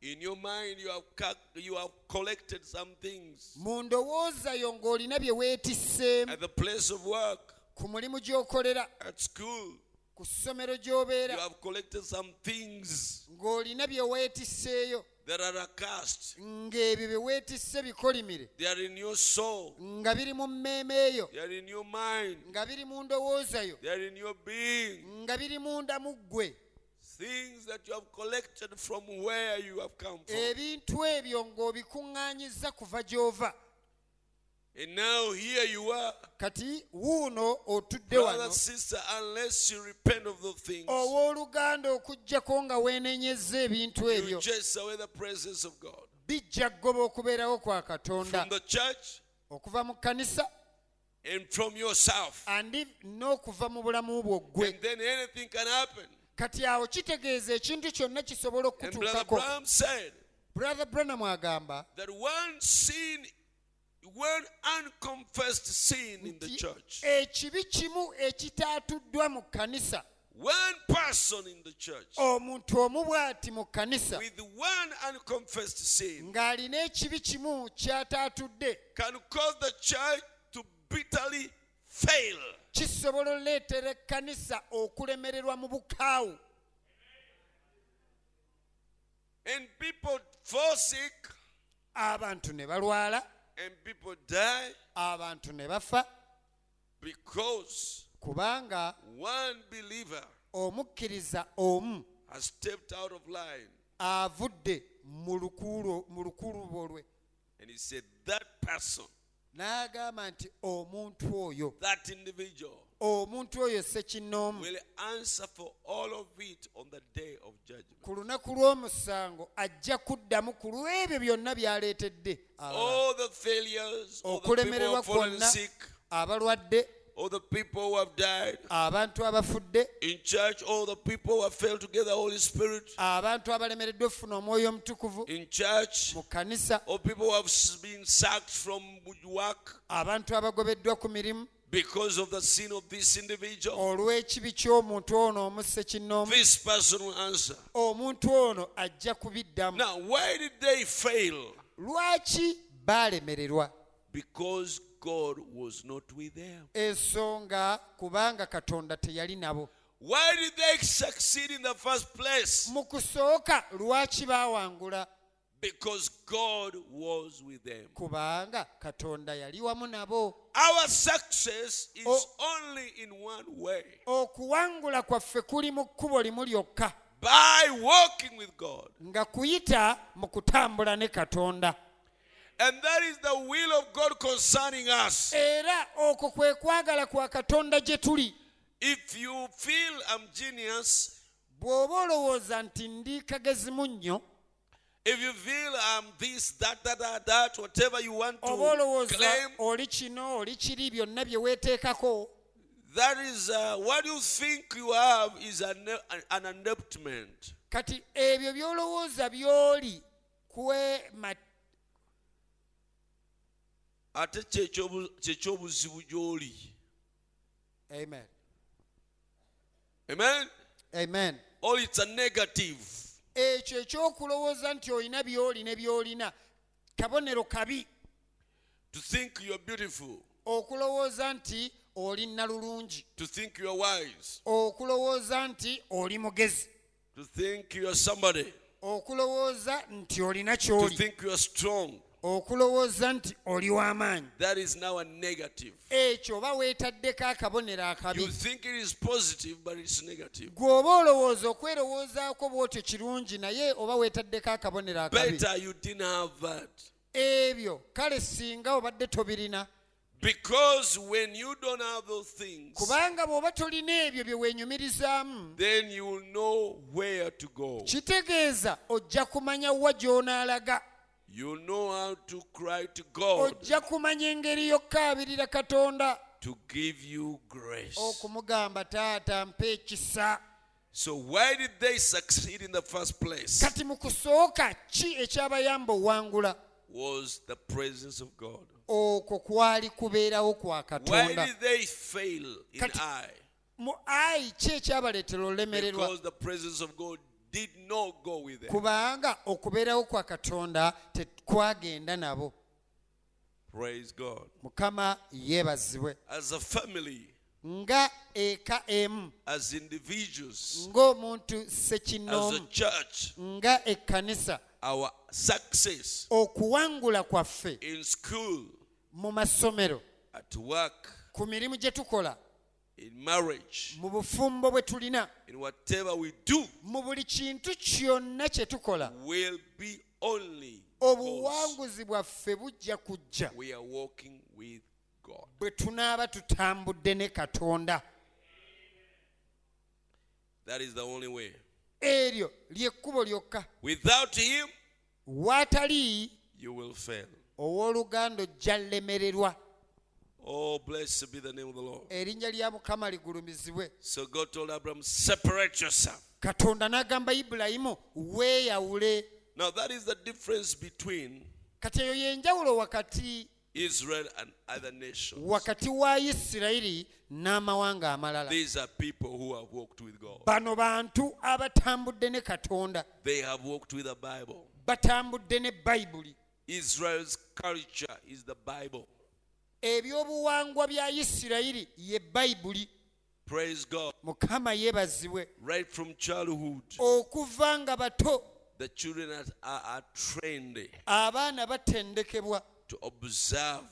in your mind you have, you have collected some things mu ndowooza yo ng'olina bye weetisseemu at the place of work, ku mulimu gy'okolera at school. ku ssomero You gy'obeera have collected some things ng'olina bye weetisseeyo that are accursed. ng'ebyo bye weetisse bikolimire They are in your soul. nga biri mu mmeeme They are in your mind. nga biri mu ndowooza yo They are in your being. nga biri munda mu ggwe Things that you have collected from where you have come from. ebintu ebyo kuva gy'ova And now here you are. kati wuuno otudde Brother, wano sister, unless you repent of those things, owooluganda okuggyako nga weenenyezza ebintu you ebyo chase away the presence of God. bijja kugoba okubeerawo kwa katonda From the church okuva mu kkanisa and from yourself. andi n'okuva mu bulamu bwo ggwe And then anything can happen. kati awo kitegeeza ekintu kyonna kisobola And Brother okutuukako Bram said brother branham agamba that one sin, one unconfessed sin in the church, ekibi kimu ekitaatuddwa mu kkanisa. One person in the church omuntu omu bw'ati mu kkanisa with one unconfessed sin ng'alina ekibi kimu kyataatudde can cause the church to bitterly fail. kisobola oleetera ekkanisa okulemererwa mu bukaawu. And people fall sick. Abantu ne balwala and people die abantu ne bafa because kubanga one believer omukkiriza omu has stepped out of line. avudde mu lukulubo lwe and he said, That person, n'agamba nti omuntu oyo that individual, omuntu oyo judgment. ku lunaku lw'omusango ajja kuddamu ku lw'ebyo byonna by'aleetedde okulemererwa kwonna abalwadde all the people who have died abantu abafudde in church, all the people who have failed to get the Holy Spirit abantu abalemereddwa okufuna omwoyo omutukuvu in church, mu kkanisa all people who have been sacked from work abantu abagobeddwa ku mirimu because of the sin of this individual. olw'ekibi ky'omuntu ono omusse kinnoomu This person will answer. omuntu ono ajja kubiddamu Now, why did they fail? lwaki baalemererwa Because God was not with them. ensonga kubanga katonda teyali nabo Why did they succeed in the first place? mu kusooka lwaki baawangula Because God was with them. kubanga katonda yali wamu nabo Our success is Oh. only in one way okuwangula kwaffe kuli mu kkubo limu lyokka by walking with God. nga kuyita mu kutambula ne katonda And that is the will of God concerning us. era okwo kwe kwagala kwa katonda gye tuli If you feel I'm genius, bw'oba olowooza nti ndi kagezi nnyo if you feel I'm this, that, that, that, that, whatever you want oba to olowooza claim, oli kino oli kiri byonna bye weeteekako. that is uh, what you think you have is an, an adoptment. kati ebyo by'olowooza by'oli kwema ate kyekyobu- kyekyobuzibu gy'oli. Amen. Amen? Amen. Or it's a negative ekyo ekyokulowooza nti olina by'oli ne by'olina kabonero kabi. To think you're beautiful. Okulowooza nti oli nnalulungi to think you're wise. Okulowooza nti oli mugezi. To think you're somebody. Okulowooza nti olina to ky'oli. think you're strong okulowooza nti oli w'amaanyi. Ekyo oba weetaddeko akabonero akabi. Gw'oba olowooza okwerowoozaako bw'otyo kirungi naye oba weetaddeko akabonero akabi. Ebyo kale singa obadde tobirina. Because when you don't have those things kubanga bw'oba tolina ebyo bye weenyumirizaamu then you will know where to go. kitegeeza ojja kumanya wa gy'onaalaga you know how to cry to god ojja kumanya engeri y'okkaabirira katonda to give you grace okumugamba taata mpa ekisa So why did they succeed in the first place? kati mu kusooka ki ekyabayamba owangula Was the presence of God. okwo kwali kubeerawo kwa Why katonda did they fail in Kati- Ai? mu ayi ki ekyabaleetera olemererwa Because the presence of God did not go with them. kubanga okubeerawo kwa katonda tekwagenda nabo. Praise God. mukama yeebazibwe. As a family, nga eka emu. as individuals, ng'omuntu as a church, nga ekkanisa. our success okuwangula kwaffe in school, mu masomero. at work, ku mirimu gye tukola in marriage, mu bufumbo bwe tulina in whatever we do, mu buli kintu kyonna kye tukola will be only obuwanguzi bwaffe bujja kujja we are walking with God. bwe tunaaba tutambudde ne katonda That is the only way. eryo lyekkubo lyokka Without Him, waatali you will fail. owooluganda ojja lemererwa Oh, blessed be the name of the Lord. erinnya lya mukama ligulumizibwe So God told Abraham, separate yourself. katonda n'agamba ibulayimu weeyawule Now, that is the difference between kati eyo y'enjawulo wakati Israel and other nations. wakati wa isirayiri n'amawanga amalala These are people who have walked with God. bano bantu abatambudde ne katonda They have walked with the Bible. batambudde ne bayibuli Israel's culture is the Bible. Ebyobuwangwa bya isirayiri ye bayibuli Praise God. mukama yeebazibwe. Right from childhood, okuva nga bato the children are, are, are trained abaana batendekebwa to observe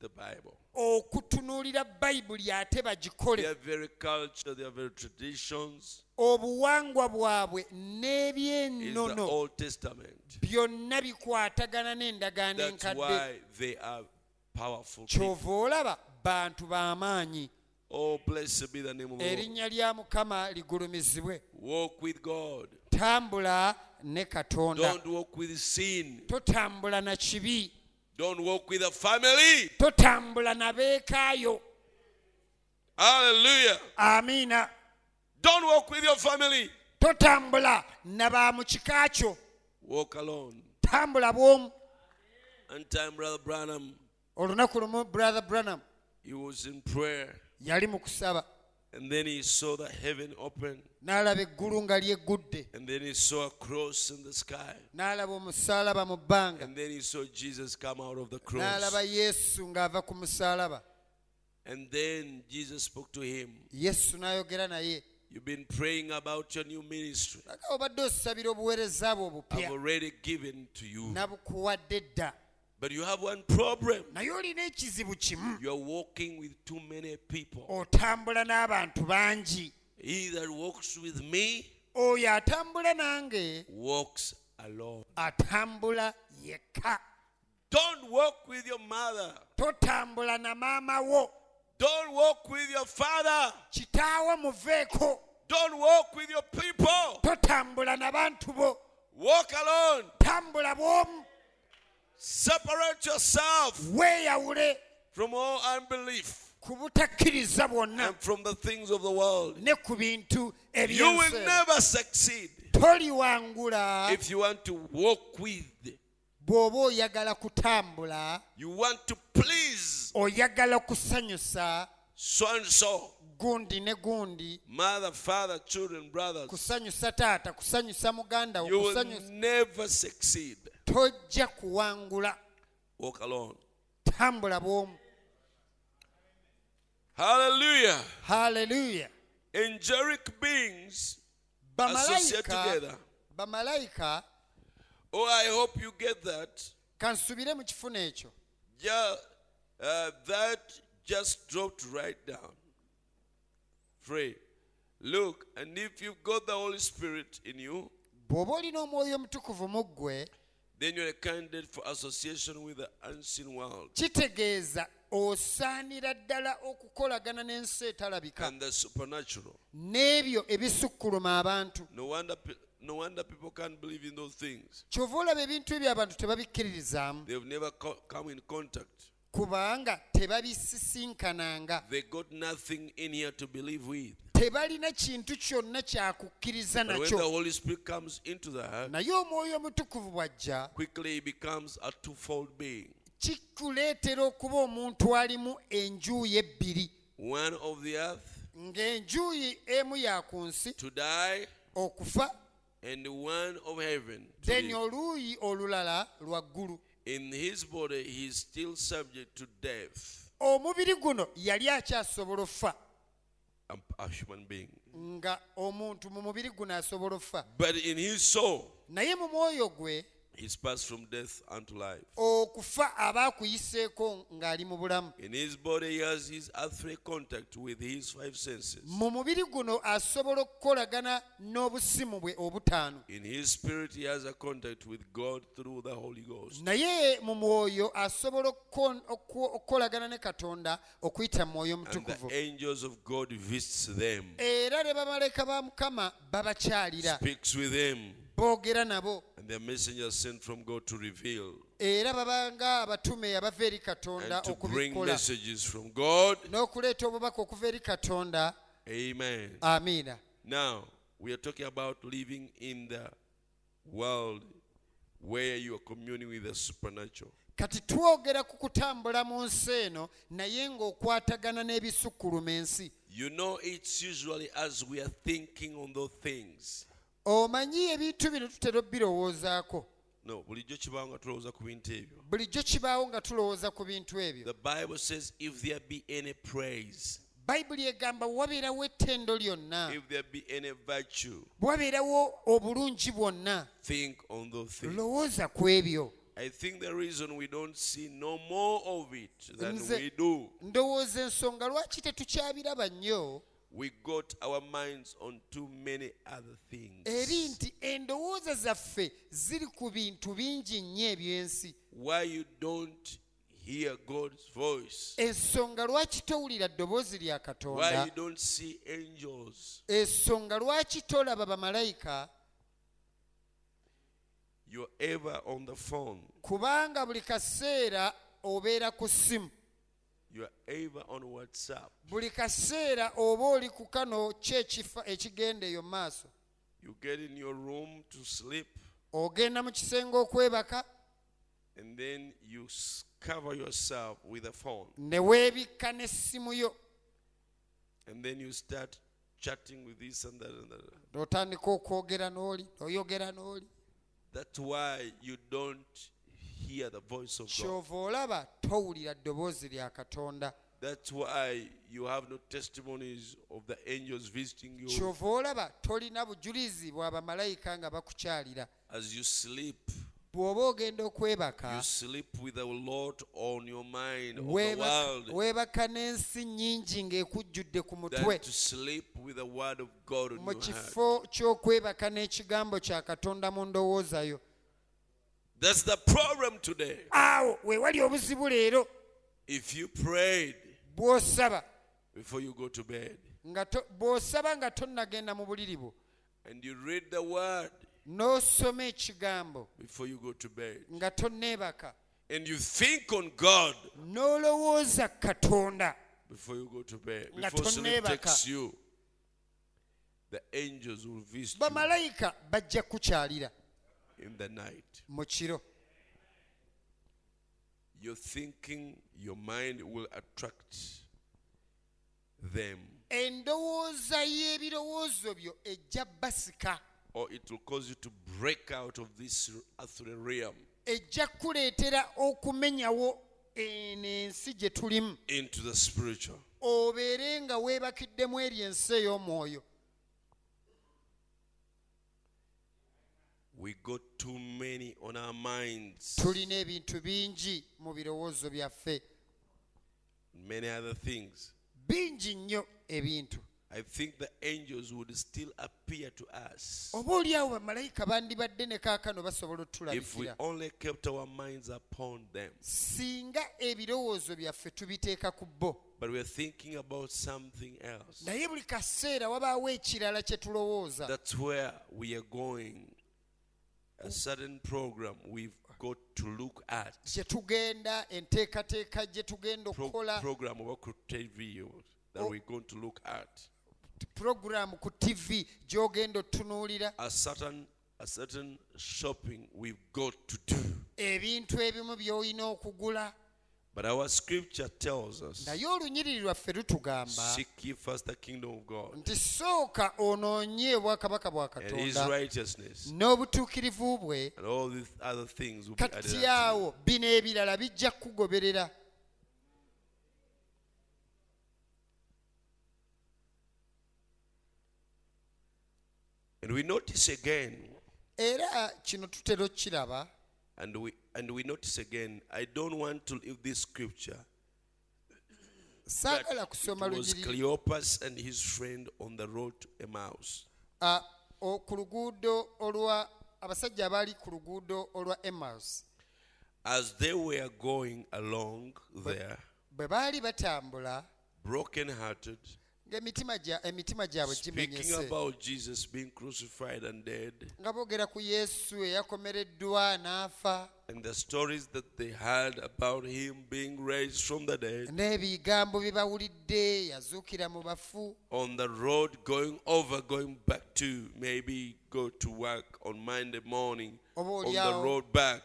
the Bible. okutunuulira bayibuli ate bagikole. Obuwangwa bwabwe n'ebyennono byonna bikwatagana n'endagaano enkadde powerful. kyova olaba bantu b'amaanyi Oh, blessed be the name of erinnya lya mukama ligulumizibwe Walk with God. tambula ne katonda Don't walk with sin. totambula na kibi Don't walk with a family. totambula na beekaayo Hallelujah. amina Don't walk with your family. totambula na ba mu kika kyo Walk alone. tambula bw'omu And time, Brother Branham, olunaku lumu brother branham he was in prayer. yali mu kusaba And then he saw the heaven open. n'alaba eggulu nga lyeggudde And then he saw a cross in the sky. n'alaba omusaalaba mu bbanga And then he saw Jesus come out of the n'alaba cross. yesu ng'ava ku musaalaba And then Jesus spoke to him. yesu n'ayogera naye You've been praying about your new ministry. obadde osabira obuweereza bwo I've obupya already given to you. nabukuwadde dda But you have one problem. naye olina ekizibu kimu You're walking with too many people. otambula n'abantu bangi He that walks with me oyo atambula nange walks alone. atambula yekka Don't walk with your mother. totambula na maama wo Don't walk with your father. kitaawo muveeko Don't walk with your people. totambula na bantu bo Walk alone. tambula bw'omu Separate yourself weeyawule from all unbelief ku butakkiriza bwonna and from the things of the world. ne ku bintu You will eby'ensi never succeed toliwangula if you want to walk with, bw'oba oyagala kutambula you want to please oyagala kusanyusa so and so, gundi ne gundi mother, father, children, brothers. kusanyusa taata kusanyusa muganda wo You will kusanyusa never succeed. tojja kuwangula Walk alone. tambula bw'omu Hallelujah. haleluya Angelic beings associate together. bamalayika Oh, I hope you get that. kansubire mu kifuno ekyo Yeah, uh, that just dropped right down. Pray. Look, and if you've got the Holy Spirit in you, bw'oba olina omwoyo omutukuvu mu ggwe then you're a candidate for association with the unseen world kitegeeza osaanira ddala okukolagana n'ensi etalabika and the supernatural. n'ebyo ebisukkuluma abantu No wonder, pe- no wonder people can't believe in those things. kyova olaba ebintu ebyo abantu tebabikkiririzaamu They've never co- come in contact. kubanga tebabisisinkananga They got nothing in here to believe with. tebalina kintu kyonna kyakukkiriza nakyo. naye omwoyo omutukuvu bw'ajja kikuleetera okuba omuntu alimu enjuuyi ebbiri ng'enjuuyi emu ya ku nsi okufa then oluuyi olulala lwa ggulu. In his body he is still subject to death. omubiri guno yali akyasobola okufa A, a human being. nga omuntu mu mubiri guno asobola okufa But in his soul, naye mu mwoyo gwe he's passed from death unto life. okufa aba akuyiseeko ng'ali mu bulamu In his body, he has his earthly contact with his five senses. mu mubiri guno asobola okukolagana n'obusimu bwe obutaano In his spirit, he has a contact with God through the Holy Ghost. naye mu mwoyo asobola okko- okwo- okukolagana ne katonda okuyita mu mwoyo And omutukuvu the angels of God visits them, era ne bamalayika ba mukama babakyalira speaks with them, boogera nabo and their messengers sent from God to reveal era baba nga abatume abava eri katonda and to bring okubikola messages from God. n'okuleeta obubaka okuva eri katonda Amen. amiina Now, we are talking about living in the world where you are communing with the supernatural. kati twogera ku kutambula mu nsi eno naye ng'okwatagana n'ebisukkuluma ensi You know, it's usually as we are thinking on those things. Omanyi ebintu bino tutera obbirowoozaako. No, bulijjo kibaawo nga tulowooza ku bintu ebyo. bulijjo kibaawo nga tulowooza ku bintu ebyo. The Bible says, if there be any praise, bayibuli egamba wabeerawo ettendo lyonna. if there be any virtue, wabeerawo obulungi bwonna. lowooza ku ebyo. I think the reason we don't see no more of it than we do, ndowooza ensonga lwaki tetukyabiraba nnyo we got our minds on too many other things. eri nti endowooza zaffe ziri ku bintu bingi nnyo eby'ensi Why you don't hear God's voice? ensonga lwaki towulira ddoboozi lya Why katonda you don't see angels? ensonga lwaki tolaba bamalayika You're ever on the phone. kubanga buli kaseera obeera ku ssimu You're ever on WhatsApp. buli kaseera oba oli ku kano kyekifa ekigenda eyo mu maaso You get in your room to sleep, ogenda mu kisenge okwebaka and then you s- cover yourself with a phone, ne weebikka n'essimu yo and then you start chatting with this and that and that. n'otandika okwogera n'oli oyogera n'oli That's why you don't kyova olaba towulira ddoboozi lya katonda. That's why you have no testimonies of the angels visiting you. Kyova olaba tolina bujulizi bwa bamalayika nga bakukyalira. As you sleep. bw'oba ogenda okwebaka You sleep with a lot on your mind, on the world, weebaka n'ensi nnyingi ng'ekujjudde ku than mutwe. to sleep with the word of God on mu your heart. kifo ky'okwebaka n'ekigambo kya katonda mu ndowooza yo That's the problem today. awo weewali obuzibu leero. If you prayed bw'osaba. before you go to bed nga to- bw'osaba nga tonnagenda mu buliri bwo and you read the word n'osoma ekigambo before you go to bed nga tonneebaka. and you think on God n'olowooza katonda before you go to bed, Nga before sleep tonneebaka. takes you, the angels will visit you. Bamalayika bajja kukyalira in the night. mu kiro Your thinking, your mind will attract them, endowooza y'ebirowoozo byo ejja basika. Or it will cause you to break out of this earthly realm ejja okumenyawo eno ensi gye tulimu. into the spiritual. obeere nga weebakiddemu eri ensi ey'omwoyo We got too many on our minds, tulina ebintu bingi mu birowoozo byaffe many other things. bingi nnyo ebintu I think the angels would still appear to us bamalayika bandibadde ne kaakano basobola if we otulabikira only kept our minds upon them. singa ebirowoozo byaffe tubiteeka ku bo But we are thinking about something else. naye buli kaseera wabaawo ekirala kye tulowooza That's where we are going. A certain program we've got to look at. gye tugenda enteekateeka gye tugenda okukola program about TV that Oh. we're going to look at. puroguramu ku tv gy'ogenda otunuulira A certain a certain shopping we've got to do. ebintu ebimu by'olina okugula But our scripture tells us naye olunyiriri lwaffe lutugamba seek ye first the kingdom of God nti sooka onoonye obwakabaka bwa and his katonda righteousness, n'obutuukirivu bwe. And all these other things will be added kati you. awo bino ebirala bijja kukugoberera And we notice again, era kino tutera okkiraba and we and we notice again, I don't want to leave this scripture. That it was Cleopas and his friend on the road to Emmaus. Ah, ku luguudo olwa abasajja abaali ku luguudo olwa emmaus As they were going along there, bwe baali batambula broken-hearted, ng'emitima gya- emitima gyabwe speaking about Jesus being crucified and dead, nga boogera ku yesu eyakomereddwa n'afa. and the stories that they heard about him being raised from the dead, n'ebigambo bye bawulidde yazuukira mu bafu. on the road going over, going back to maybe go to work on Monday morning, on the road back.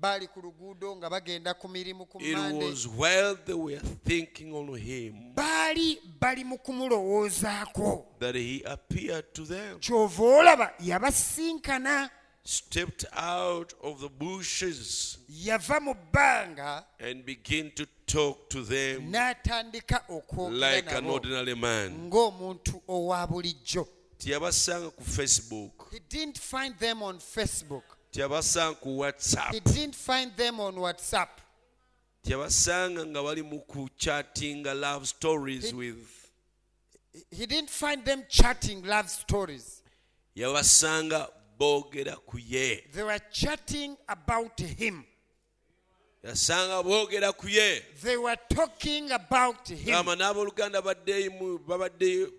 Baali ku luguudo nga bagenda ku mirimu ku It was while they were thinking on him baali bali mu kumulowoozaako. that he appeared to them, kyova olaba yabasinkana stepped out of the bushes, yava mu bbanga and began to talk to them n'atandika okwogera like an nabo ordinary man. ng'omuntu owa bulijjo. Tiyabasanga ku facebook. He didn't find them on facebook tiyabasanga ku whatsapp. He didn't find them on whatsapp. Tiyabasanga nga bali mu ku chattinga love stories with he didn't find them chatting love stories. Yabasanga boogera ku ye. They were chatting about him. Yasanga boogera ku ye. They were talking about him. Gamba n'abooluganda baddeyo babadde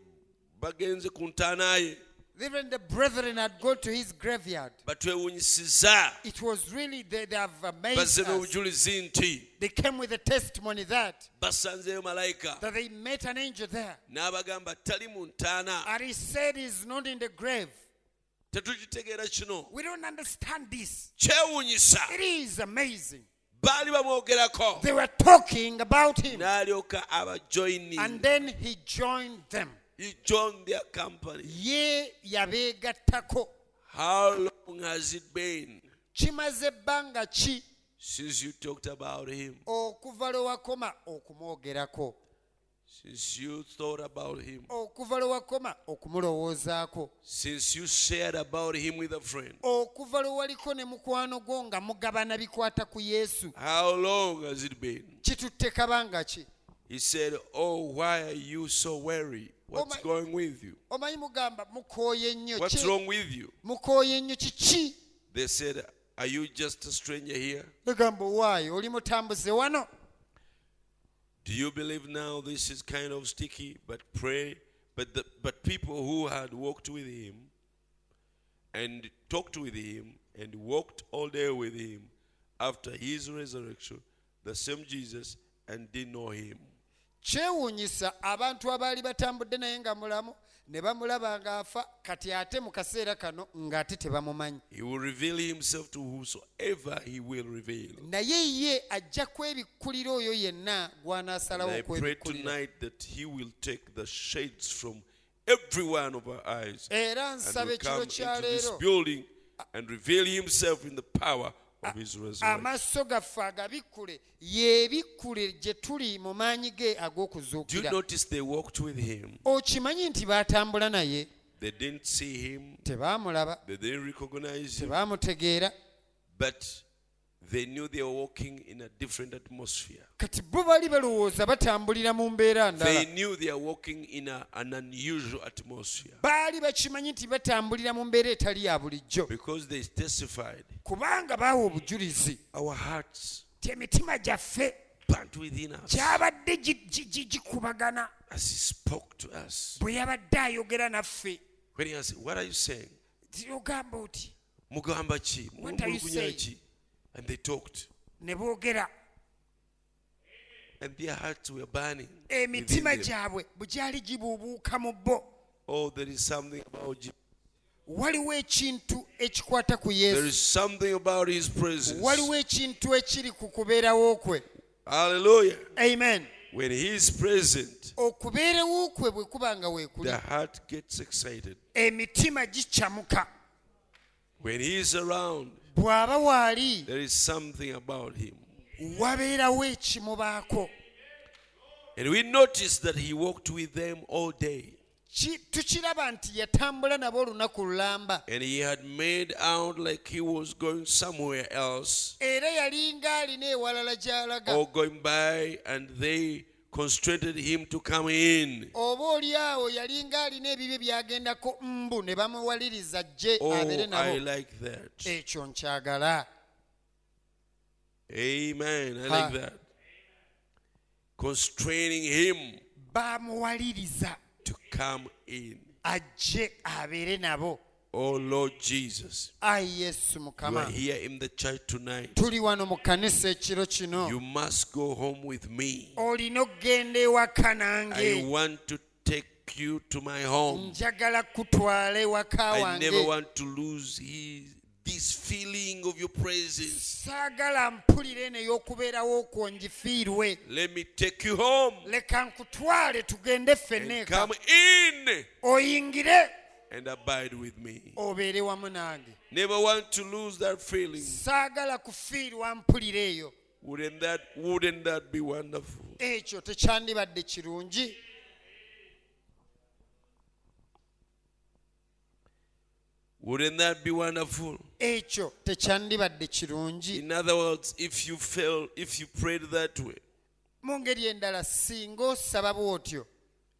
bagenze ku ntaana ye even the brethren had gone to his graveyard. Batwewunyisiza it was really they, they have amazed bazze us. n'obujulizi nti. They came with a testimony that basanzeyo malayika that they met an angel there. N'abagamba tali mu ntaana. And he said he's not in the grave. Tetukitegeera kino. We don't understand this. Kyewuunyisa. It is amazing. Baali bamwogerako they were talking about him. N'alyoka and then he joined them he joined their company. Ye yabeegattako how long has it been? Kimaze ebbanga ki since you talked about him. Okuva lwe wakoma okumwogerako since you thought about him. Okuva lwe wakoma okumulowoozaako since you shared about him with a friend. Okuva lwe waliko ne mukwano gwo nga mugabana bikwata ku yesu. How long has it been? Kitutte kabanga ki he said oh why are you so weary what's going with you omanyi mugamba mukooye nnyo what's wrong with you mukooye nnyo kiki they said are you just a stranger here negamba owaayo oli mutambuze wano Do you believe now this is kind of sticky? But pray. But the, but people who had walked with him and talked with him and walked all day with him after his resurrection, the same Jesus, and didn't know him. Kyewuunyisa abantu abaali batambudde naye nga mulamu ne bamulaba ng'afa kati ate mu kaseera kano ng'ate tebamumanyi He will reveal himself to whosoever he will reveal. naye ye ajja kwebikkulira oyo yenna And gw'anaasalawo I pray okwebikkulira tonight that he will take the shades from every one of our eyes era and nsaba ekiro come into this building and reveal himself in the power of his resurrection. amaaso gaffe agabikkule yeebikkule gye tuli mu maanyi ge ag'okuzuukira okimanyi nti baatambula naye? Tebaamulaba tebaamutegeera. They knew they were walking in a different atmosphere. kati bo balowooza batambulira mu mbeera They ndala knew they are walking in a, an unusual atmosphere baali bakimanyi nti batambulira mu mbeera etali ya bulijjo because they testified. kubanga baawa obujulizi Our hearts ti emitima gyaffe burnt within us gyabadde gi- gi- gi- gikubagana as he spoke to us. bwe yabadde ayogera naffe When he asked, What are you saying? Ti ogamba oti Mugamba ki? What are you Mulugunya ki?" And they talked. ne boogera And their hearts were burning. Eh, within emitima them. gyabwe bwe gyali gibuubuuka mu bo Oh, there is something about Jesus. waliwo ekintu ekikwata ku There yesu is something about his presence. waliwo ekintu ekiri ku kubeerawo kwe Hallelujah. amen When he is present, okubeerawo kwe bwe kuba nga weekuli the heart gets excited. Eh, emitima gikyamuka When he is around, bw'aba waali there is something about him. wabeerawo ekimubaako And we noticed that he walked with them all day. Tukiraba nti yatambula nabo olunaku lulamba And he had made out like he was going somewhere else era yalinga alina ewalala gy'alaga or going by, and they constrained him to come in. oba oli awo yalinga alina ebibye byagendako mbu ne bamuwaliriza jje Oh, abeere I nabo like that. ekyo nkyagala Amen. I like that. Constraining him bamuwaliriza to come in. ajje abeere nabo Oh Lord Jesus, ayi yesu you are here in the church tonight. tuli wano mu kkanisa ekiro kino. You must go home with me. olina okugenda ewaka I want to take you to my home. njagala kutwala ewaka I never want to lose his, this feeling of your presence. saagala mpulire eno ey'okubeerawo okwo ngifiirwe. Let me take you home. Leka nkutwale tugende and come in and abide with me. obeere wamu nange Never want to lose that feeling. saagala kufiirwa mpulire eyo Wouldn't that wouldn't that be wonderful? ekyo tekyandibadde kirungi Wouldn't that be wonderful? ekyo tekyandibadde kirungi In other words, if you fell, if you prayed that way, mu ngeri endala singa osaba bw'otyo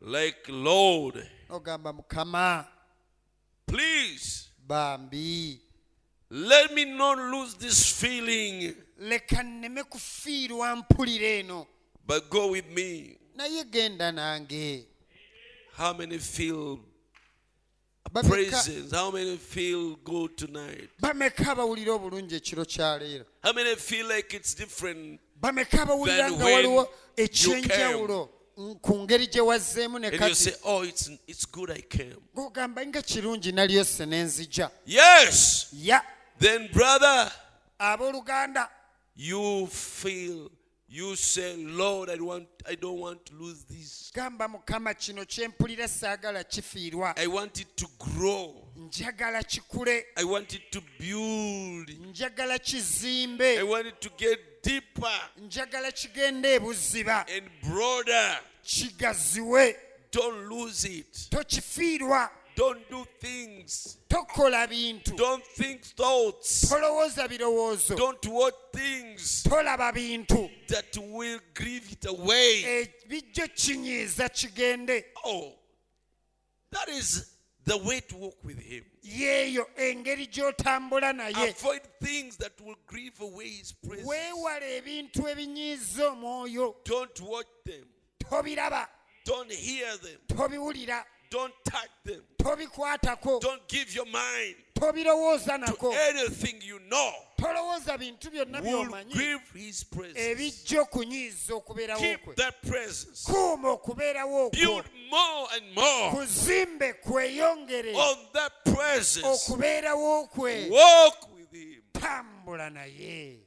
like Lord, ogamba mukama please bambi let me not lose this feeling, leka nneme kufiirwa mpulire eno but go with me. naye genda nange How many feel praises? How many feel good tonight? bameka abawulira obulungi ekiro kya leero How many feel like it's different? bameka abawulira Then nga when waliwo you ekyenjawulo mm, ku ngeri gye wazzeemu ne And you say, Oh, it's it's good I came. gogamba nga kirungi nalyo se Yes. ya Then, brother, abooluganda you feel you say, Lord, I want I don't want to lose this. gamba mukama kino kyempulira saagala kifiirwa I want it to grow. njagala kikule I want it to build. njagala I kizimbe want it to get deeper njagala kigende ebuziba and broader. kigaziwe Don't lose it. tokifiirwa Don't do things. tokola bintu Don't think thoughts. tolowooza birowoozo Don't watch things tolaba bintu that will grieve it away. Eh, ebijjo kinyiiza kigende Oh, that is the way to walk with Him. yeeyo engeri gy'otambula naye Avoid things that will grieve away His presence. weewala ebintu ebinyiiza omwoyo Don't watch them. tobiraba Don't hear them. tobiwulira Don't touch them. tobikwatako Don't give your mind tobirowooza to nako anything you know tolowooza bintu byonna will by'omanyi His presence. ebijja okunyiiza okubeerawo Keep kwe that presence. kuuma okubeerawo okwo Build more and more kuzimbe kweyongere on that presence. okubeerawo kwe Walk with Him. tambula naye